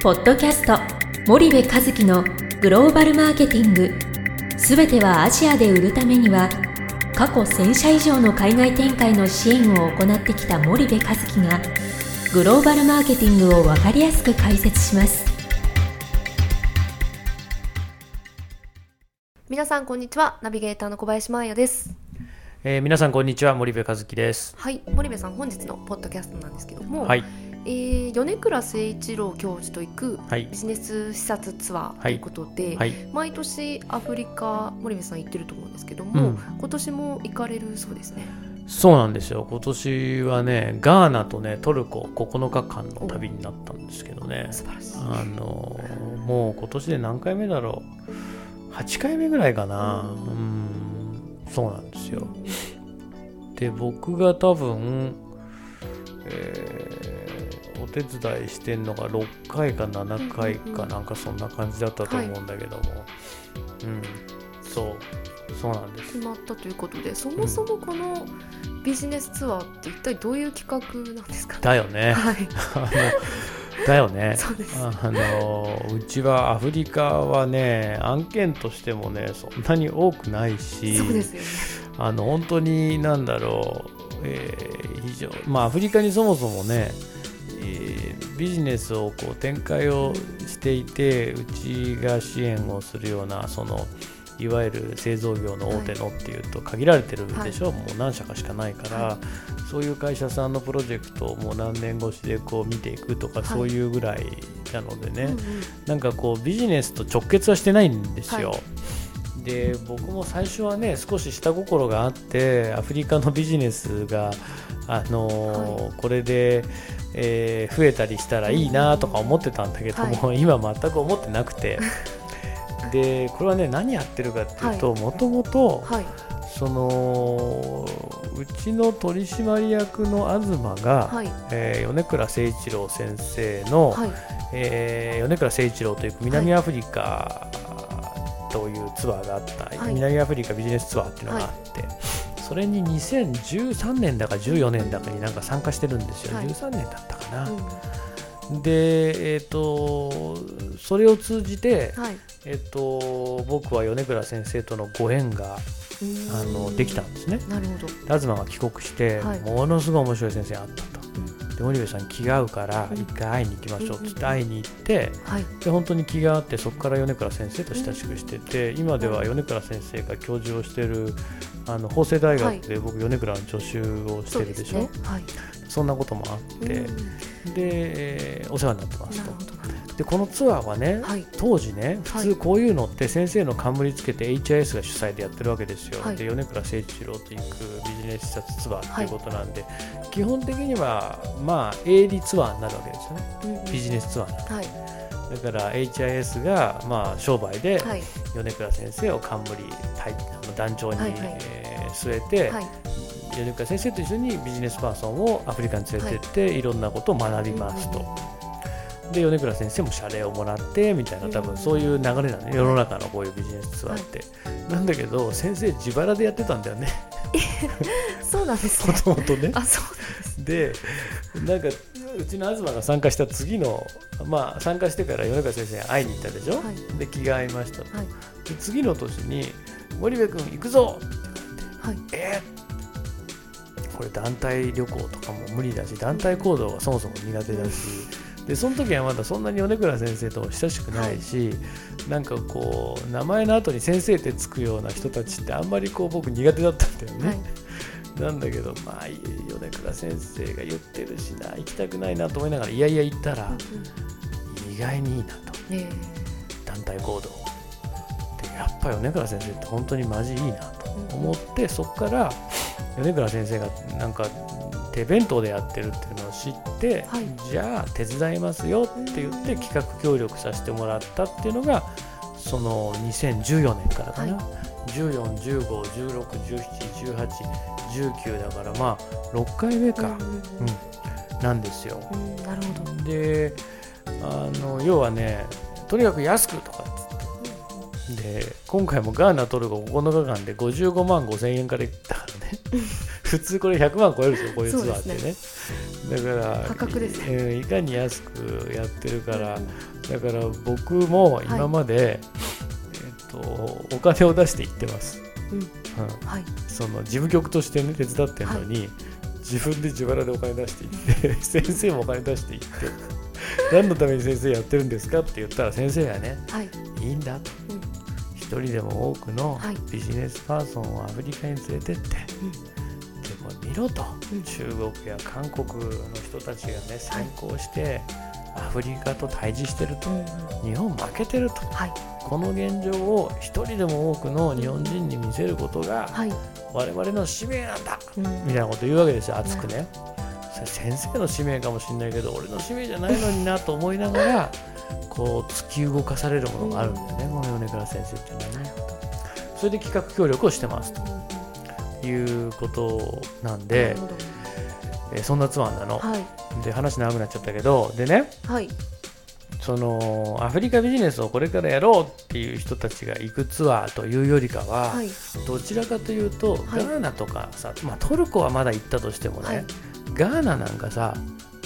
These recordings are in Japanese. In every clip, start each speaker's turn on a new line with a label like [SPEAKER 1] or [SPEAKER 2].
[SPEAKER 1] ポッドキャスト森部和樹のグローバルマーケティング。すべてはアジアで売るためには過去1000社以上の海外展開の支援を行ってきた森部和樹がグローバルマーケティングを分かりやすく解説します。
[SPEAKER 2] 皆さんこんにちはナビゲーターの小林真彩です。
[SPEAKER 3] えー、皆さんこんにちは森部和樹です。
[SPEAKER 2] はい森部さん本日のポッドキャストなんですけども、
[SPEAKER 3] はい
[SPEAKER 2] えー、米倉誠一郎教授と行く
[SPEAKER 3] はい。
[SPEAKER 2] ビジネス視察ツアーということで、
[SPEAKER 3] はい。
[SPEAKER 2] 毎年アフリカ森部さん行ってると思うんですけども、
[SPEAKER 3] うん。
[SPEAKER 2] 今年も行かれるそうですね。
[SPEAKER 3] そうなんですよ。今年はねガーナとねトルコ9日間の旅になったんですけどね。
[SPEAKER 2] 素晴らしい。
[SPEAKER 3] あのーもう今年で何回目だろう。8回目ぐらいかな。
[SPEAKER 2] う
[SPEAKER 3] うん。そうなんですよ。で僕が多分、え手伝いしてんのが6回か7回かなんかそんな感じだったと思うんだけども、うん。そう。そうなんです。
[SPEAKER 2] 決まったということでそもそもこのビジネスツアーって一体どういう企画なんですか？
[SPEAKER 3] だよね。
[SPEAKER 2] はい。
[SPEAKER 3] だよね。あのうちはアフリカはね案件としてもねそんなに多くないし
[SPEAKER 2] そうですよね。
[SPEAKER 3] あの本当になんだろう、えー非常まあアフリカにそもそもね、えービジネスをこう展開をしていてうちが支援をするようなそのいわゆる製造業の大手のっていうと限られてるでしょ、もう何社かしかないから、
[SPEAKER 2] は
[SPEAKER 3] そういう会社さんのプロジェクトをもう何年越しでこう見ていくとか、
[SPEAKER 2] はい
[SPEAKER 3] そういうぐらいなのでね、
[SPEAKER 2] うんうん。
[SPEAKER 3] なんかこうビジネスと直結はしてないんですよ。
[SPEAKER 2] は
[SPEAKER 3] で僕も最初はね少し下心があってアフリカのビジネスが、あのーこれで、えー増えたりしたらいいなとか思ってたんだけども、今全く思ってなくて。でこれはね何やってるかっていうともともと
[SPEAKER 2] はい。
[SPEAKER 3] そのうちの取締役の東が、
[SPEAKER 2] はい。
[SPEAKER 3] えー米倉誠一郎先生の、
[SPEAKER 2] はい。
[SPEAKER 3] えー米倉誠一郎という南アフリカというツアーがあった、
[SPEAKER 2] はい。
[SPEAKER 3] 南アフリカビジネスツアーっていうのがあって、それに2013年だか14年だかになんか参加してるんですよ、
[SPEAKER 2] はい。
[SPEAKER 3] 13年だったかな、
[SPEAKER 2] うん。
[SPEAKER 3] でえっ、とそれを通じて、
[SPEAKER 2] はい。
[SPEAKER 3] えっと僕は米倉先生とのご縁があのできたんですね。
[SPEAKER 2] なるほど。
[SPEAKER 3] 東が帰国して、
[SPEAKER 2] はい。
[SPEAKER 3] ものすごい面白い先生に会ったと。で森部さん気が合うから
[SPEAKER 2] うん。
[SPEAKER 3] 一回会いに行きましょうっつっ
[SPEAKER 2] うん
[SPEAKER 3] て会いに行って
[SPEAKER 2] はい。
[SPEAKER 3] で本当に気があってそこから米倉先生と親しくしてて今では米倉先生が教授をしてるあの法政大学で僕米倉の助手をしてるでしょ、
[SPEAKER 2] はい。
[SPEAKER 3] そんなこともあって
[SPEAKER 2] うん。
[SPEAKER 3] で、えーお世話になってますと。
[SPEAKER 2] なるほど。なる
[SPEAKER 3] でこのツアーはね
[SPEAKER 2] はい。
[SPEAKER 3] 当時ね普
[SPEAKER 2] はい。
[SPEAKER 3] 通こういうのって先生の冠つけて HIS が主催でやってるわけですよ、
[SPEAKER 2] はい。
[SPEAKER 3] で米倉誠一郎と行くビジネス視察ツアーっていうことなんで、基本的にはまあ営利ツアーになるわけですよね。
[SPEAKER 2] うんうん
[SPEAKER 3] ビジネスツアーになる
[SPEAKER 2] はい。
[SPEAKER 3] だから HIS がまあ商売で
[SPEAKER 2] はい。
[SPEAKER 3] 米倉先生を冠団長に、据えて、
[SPEAKER 2] はい。
[SPEAKER 3] 米倉先生と一緒にビジネスパーソンをアフリカに連れてって、い、ろんなことを学びますと。で米倉先生も謝礼をもらってみたいな多分そういう流れなのね。世の中のこういうビジネスツアーって、なんだけど先生自腹でやってたんだよね。
[SPEAKER 2] そうなんです
[SPEAKER 3] も
[SPEAKER 2] ね。
[SPEAKER 3] ともとね。
[SPEAKER 2] あそうです
[SPEAKER 3] でなんかうちの東が参加した次のまあ参加してから米倉先生に会いに行ったでしょ、
[SPEAKER 2] はい。
[SPEAKER 3] で気が合いましたと、
[SPEAKER 2] はい。
[SPEAKER 3] で次の年に「森部君行くぞ!」
[SPEAKER 2] はい。
[SPEAKER 3] えーこれ団体旅行とかも無理だし団体行動がそもそも苦手だしでその時はまだそんなに米倉先生とも親しくないし、なんかこう名前の後に先生ってつくような人たちってあんまりこう僕苦手だったんだよね。
[SPEAKER 2] はい。
[SPEAKER 3] なんだけどまあ米倉先生が言ってるしな行きたくないなと思いながらいやいや行ったら意外にいいなと。
[SPEAKER 2] え
[SPEAKER 3] 団体行動。でやっぱり米倉先生って本当にマジいいなと思ってそこから米倉先生がなんか手弁当でやってるっていうのを知って、
[SPEAKER 2] はい。
[SPEAKER 3] じゃあ手伝いますよって言って企画協力させてもらったっていうのがその2014年からかな、
[SPEAKER 2] は
[SPEAKER 3] 141516171819だからまあ6回目か、
[SPEAKER 2] うんうん
[SPEAKER 3] うん。なんですよ。
[SPEAKER 2] うんなるほど。
[SPEAKER 3] であの要はねとにかく安くとかで今回もガーナトルコ9日間で55万5千円からいったからね 普通これ100万超えるでしょこういうツアーって
[SPEAKER 2] そう
[SPEAKER 3] ね。だから
[SPEAKER 2] 破格です。ね
[SPEAKER 3] えーいかに安くやってるから、
[SPEAKER 2] うん。
[SPEAKER 3] だから僕も今まで、えっとお金を出して行ってます、
[SPEAKER 2] うん。
[SPEAKER 3] うん、
[SPEAKER 2] はい。
[SPEAKER 3] その事務局としてね手伝ってるのに、自分で自腹でお金出していって 先生もお金出していって何のために先生やってるんですかって言ったら先生がね
[SPEAKER 2] はい。
[SPEAKER 3] いいんだと。
[SPEAKER 2] うん。
[SPEAKER 3] 一人でも多くの
[SPEAKER 2] はい。
[SPEAKER 3] ビジネスパーソンをアフリカに連れてって、でも見ろと、
[SPEAKER 2] うん
[SPEAKER 3] 中国や韓国の人たちがね先行して、アフリカと対峙してると。
[SPEAKER 2] うんうん。
[SPEAKER 3] 日本負けてると。
[SPEAKER 2] はい。
[SPEAKER 3] この現状を一人でも多くの日本人に見せることが
[SPEAKER 2] はい。
[SPEAKER 3] 我々の使命なんだ
[SPEAKER 2] うん。
[SPEAKER 3] みたいなこと言うわけですよ熱くね。先生の使命かもしれないけど俺の使命じゃないのになと思いながら こう突き動かされるものがあるんだよね、この米倉先生っていうのはね。それで企画協力をしてますということなんでえーそんなツアーなの。
[SPEAKER 2] はい。
[SPEAKER 3] で話長くなっちゃったけどでね
[SPEAKER 2] はい。
[SPEAKER 3] そのアフリカビジネスをこれからやろうっていう人たちが行くツアーというよりかは、
[SPEAKER 2] はい。
[SPEAKER 3] どちらかというと、
[SPEAKER 2] はい。
[SPEAKER 3] ガーナとかさ、まあ、トルコはまだ行ったとしてもね、
[SPEAKER 2] はい。
[SPEAKER 3] ガーナなんかさ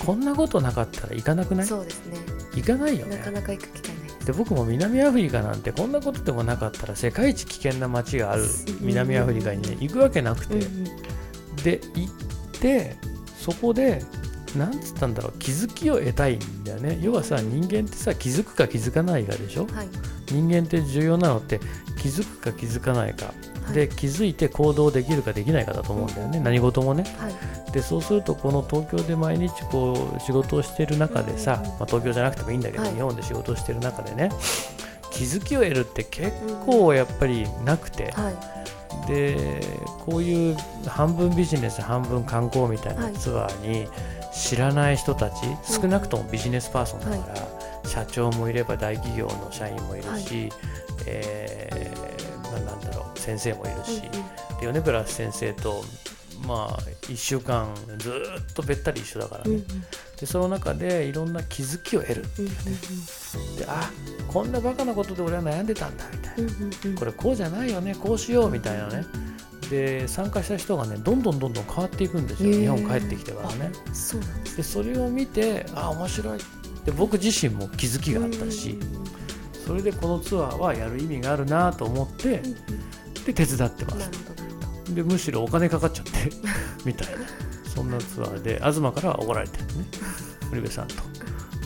[SPEAKER 3] こんなことなかったら行かなくない？
[SPEAKER 2] そうですね。
[SPEAKER 3] 行かないよね。
[SPEAKER 2] なかなか行く機会で
[SPEAKER 3] 僕も南アフリカなんてこんなことでもなかったら世界一危険な街がある南アフリカにね行くわけなくて、で行ってそこでなんつったんだろう気づきを得たいんだよね。要はさ人間ってさ気づくか気づかないかでしょ？
[SPEAKER 2] はい。
[SPEAKER 3] 人間って重要なのって気づくか気づかないか、
[SPEAKER 2] はい
[SPEAKER 3] で気づいて行動できるかできないかだと思うんだよね、何事もね。
[SPEAKER 2] はい。
[SPEAKER 3] でそうするとこの東京で毎日こう仕事をしている中でさ、まあ、東京じゃなくてもいいんだけど、
[SPEAKER 2] はい。
[SPEAKER 3] 日本で仕事をしている中でね気づきを得るって結構やっぱりなくて、
[SPEAKER 2] はい。
[SPEAKER 3] でこういう半分ビジネス半分観光みたい
[SPEAKER 2] は
[SPEAKER 3] ない。ツアーに知らない人たち、少なくともビジネスパーソンだから、社長もいれば大企業の社員もいるし、えー先生もいるし、で米倉先生とまあ1週間ずーっとべったり一緒だからね、
[SPEAKER 2] うんうん。
[SPEAKER 3] でその中でいろんな気づきを得る
[SPEAKER 2] うん
[SPEAKER 3] であこんなバカなことで俺は悩んでたんだみたいな。
[SPEAKER 2] うんうんうん。
[SPEAKER 3] これこうじゃないよねこうしようみたいなね。で参加した人がねどんどんどんどん変わっていくんですよ
[SPEAKER 2] へー。
[SPEAKER 3] 日本帰ってきてからね。
[SPEAKER 2] あそで
[SPEAKER 3] それを見てあ面白い。で僕自身も気づきがあったし
[SPEAKER 2] うんうん。
[SPEAKER 3] それでこのツアーはやる意味があるなと思って
[SPEAKER 2] うんうん
[SPEAKER 3] で手伝ってます。でむしろお金かかっちゃって みたいな。そんなツアーで東からは怒られてるね。森部さんと。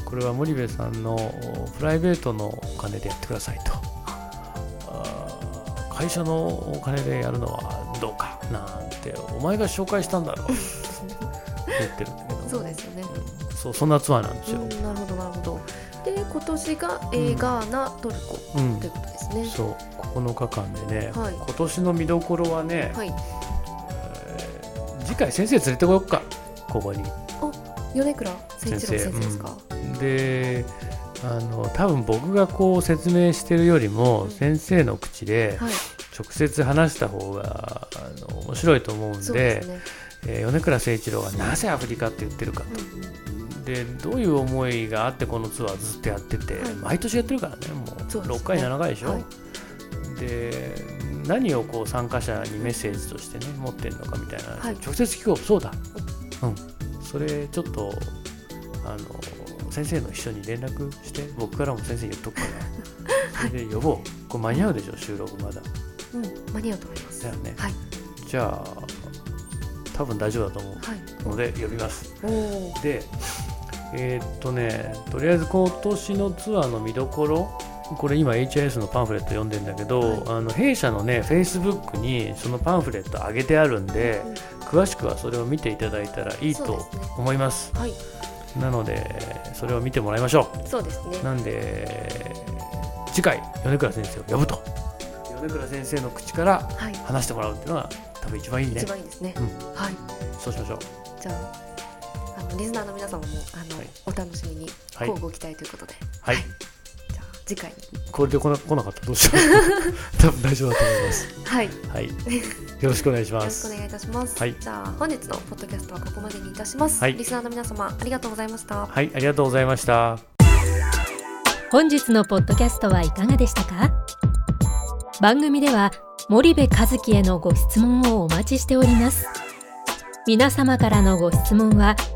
[SPEAKER 3] これは森部さんのプライベートのお金でやってくださいと。会社のお金でやるのはどうかなんてお前が紹介したんだろうって言ってるんだけど。
[SPEAKER 2] そうですよね。
[SPEAKER 3] うんそうそんなツアーなんですよ、
[SPEAKER 2] うんなるほどなるほど。で今年が、えー
[SPEAKER 3] うん
[SPEAKER 2] ガーナトルコ。
[SPEAKER 3] うん。
[SPEAKER 2] ということですね。
[SPEAKER 3] そう9日間でね、
[SPEAKER 2] はい。
[SPEAKER 3] 今年の見どころはね、
[SPEAKER 2] はい。
[SPEAKER 3] えー次回先生連れてこようか。ここに。
[SPEAKER 2] 米倉誠一郎先生ですか、
[SPEAKER 3] であの多分僕がこう説明してるよりも先生の口で
[SPEAKER 2] はい。
[SPEAKER 3] 直接話した方があの面白いと思うんで
[SPEAKER 2] ですね。
[SPEAKER 3] えー米倉誠一郎がなぜアフリカって言ってるかと。
[SPEAKER 2] うん
[SPEAKER 3] でどういう思いがあってこのツアーずっとやってて、
[SPEAKER 2] はい。
[SPEAKER 3] 毎年やってるからねもう。
[SPEAKER 2] そうですね。
[SPEAKER 3] 6回7回でしょ、
[SPEAKER 2] はい。
[SPEAKER 3] で何をこう参加者にメッセージとしてね持ってるのかみたいな、
[SPEAKER 2] はい。
[SPEAKER 3] 直接聞こうそうだ。うん。それちょっとあの先生の一緒に連絡して僕からも先生に言っとくから。それで呼ぼう。これ間に合うでしょ収録まだ。
[SPEAKER 2] うん。間に合うと思います。
[SPEAKER 3] だよね。
[SPEAKER 2] はい。
[SPEAKER 3] じゃあ多分大丈夫だと思
[SPEAKER 2] はい。う
[SPEAKER 3] ので呼びます。でえーっとねとりあえず今年のツアーの見どころこれ今 HIS のパンフレット読んでんだけど、
[SPEAKER 2] はい。
[SPEAKER 3] あの弊社のね Facebook にそのパンフレット上げてあるんで詳しくはそれを見ていただいたらいいと思います。
[SPEAKER 2] はい。
[SPEAKER 3] なのでそれを見てもらいましょ
[SPEAKER 2] そうですね。
[SPEAKER 3] うなんで次回米倉先生を呼ぶと。米倉先生の口から
[SPEAKER 2] はい。
[SPEAKER 3] 話してもらうっていうのが多分一番いいね。
[SPEAKER 2] 一番いいですね、
[SPEAKER 3] うん。
[SPEAKER 2] はい。
[SPEAKER 3] そうしましょう。
[SPEAKER 2] じゃああのリスナーの皆様もあの、
[SPEAKER 3] はい。
[SPEAKER 2] お楽しみに
[SPEAKER 3] はい。
[SPEAKER 2] 交互期待ということで、
[SPEAKER 3] はい。
[SPEAKER 2] じゃあ次回に。
[SPEAKER 3] これで来な来なかったらどうしよう。多分大丈夫だと思います。
[SPEAKER 2] はい。よ
[SPEAKER 3] はい。よろしくお願いします。
[SPEAKER 2] ろしくお願いいたします、
[SPEAKER 3] はい。
[SPEAKER 2] じゃあ本日のポッドキャストはここまでにいたします、
[SPEAKER 3] はい。
[SPEAKER 2] リスナーの皆様ありがとうございました。
[SPEAKER 3] はいありがとうございました。
[SPEAKER 1] 本日のポッドキャストはいかがでしたか？番組では森部和樹へのご質問をお待ちしております。皆様からのご質問は